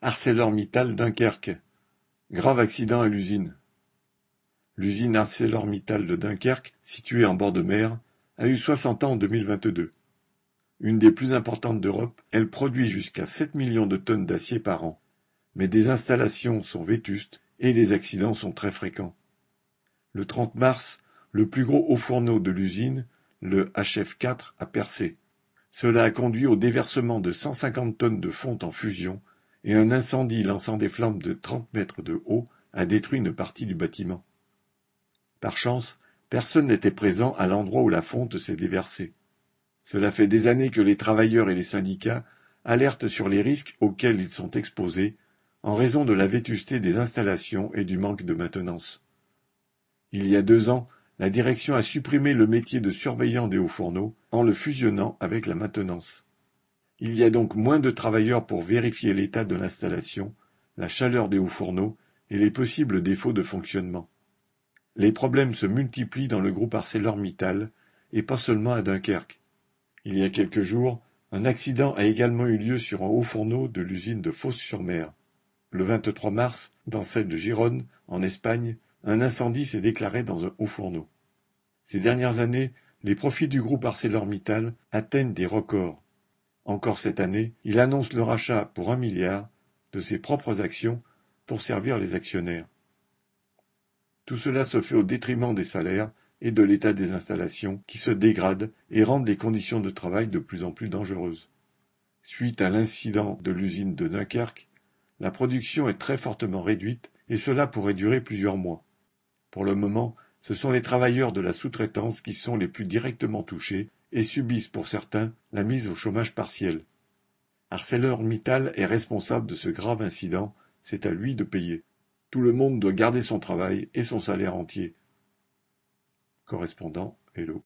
ArcelorMittal Dunkerque. Grave accident à l'usine. L'usine ArcelorMittal de Dunkerque, située en bord de mer, a eu soixante ans en 2022. Une des plus importantes d'Europe, elle produit jusqu'à sept millions de tonnes d'acier par an. Mais des installations sont vétustes et les accidents sont très fréquents. Le 30 mars, le plus gros haut fourneau de l'usine, le HF4, a percé. Cela a conduit au déversement de 150 tonnes de fonte en fusion et un incendie lançant des flammes de trente mètres de haut a détruit une partie du bâtiment. Par chance, personne n'était présent à l'endroit où la fonte s'est déversée. Cela fait des années que les travailleurs et les syndicats alertent sur les risques auxquels ils sont exposés en raison de la vétusté des installations et du manque de maintenance. Il y a deux ans, la direction a supprimé le métier de surveillant des hauts fourneaux en le fusionnant avec la maintenance. Il y a donc moins de travailleurs pour vérifier l'état de l'installation, la chaleur des hauts fourneaux et les possibles défauts de fonctionnement. Les problèmes se multiplient dans le groupe ArcelorMittal et pas seulement à Dunkerque. Il y a quelques jours, un accident a également eu lieu sur un haut fourneau de l'usine de Fos-sur-Mer. Le 23 mars, dans celle de Gironne, en Espagne, un incendie s'est déclaré dans un haut fourneau. Ces dernières années, les profits du groupe ArcelorMittal atteignent des records. Encore cette année, il annonce le rachat pour un milliard de ses propres actions pour servir les actionnaires. Tout cela se fait au détriment des salaires et de l'état des installations qui se dégradent et rendent les conditions de travail de plus en plus dangereuses. Suite à l'incident de l'usine de Dunkerque, la production est très fortement réduite et cela pourrait durer plusieurs mois. Pour le moment, ce sont les travailleurs de la sous-traitance qui sont les plus directement touchés et subissent pour certains la mise au chômage partiel. ArcelorMittal est responsable de ce grave incident, c'est à lui de payer. Tout le monde doit garder son travail et son salaire entier. Correspondant Hello.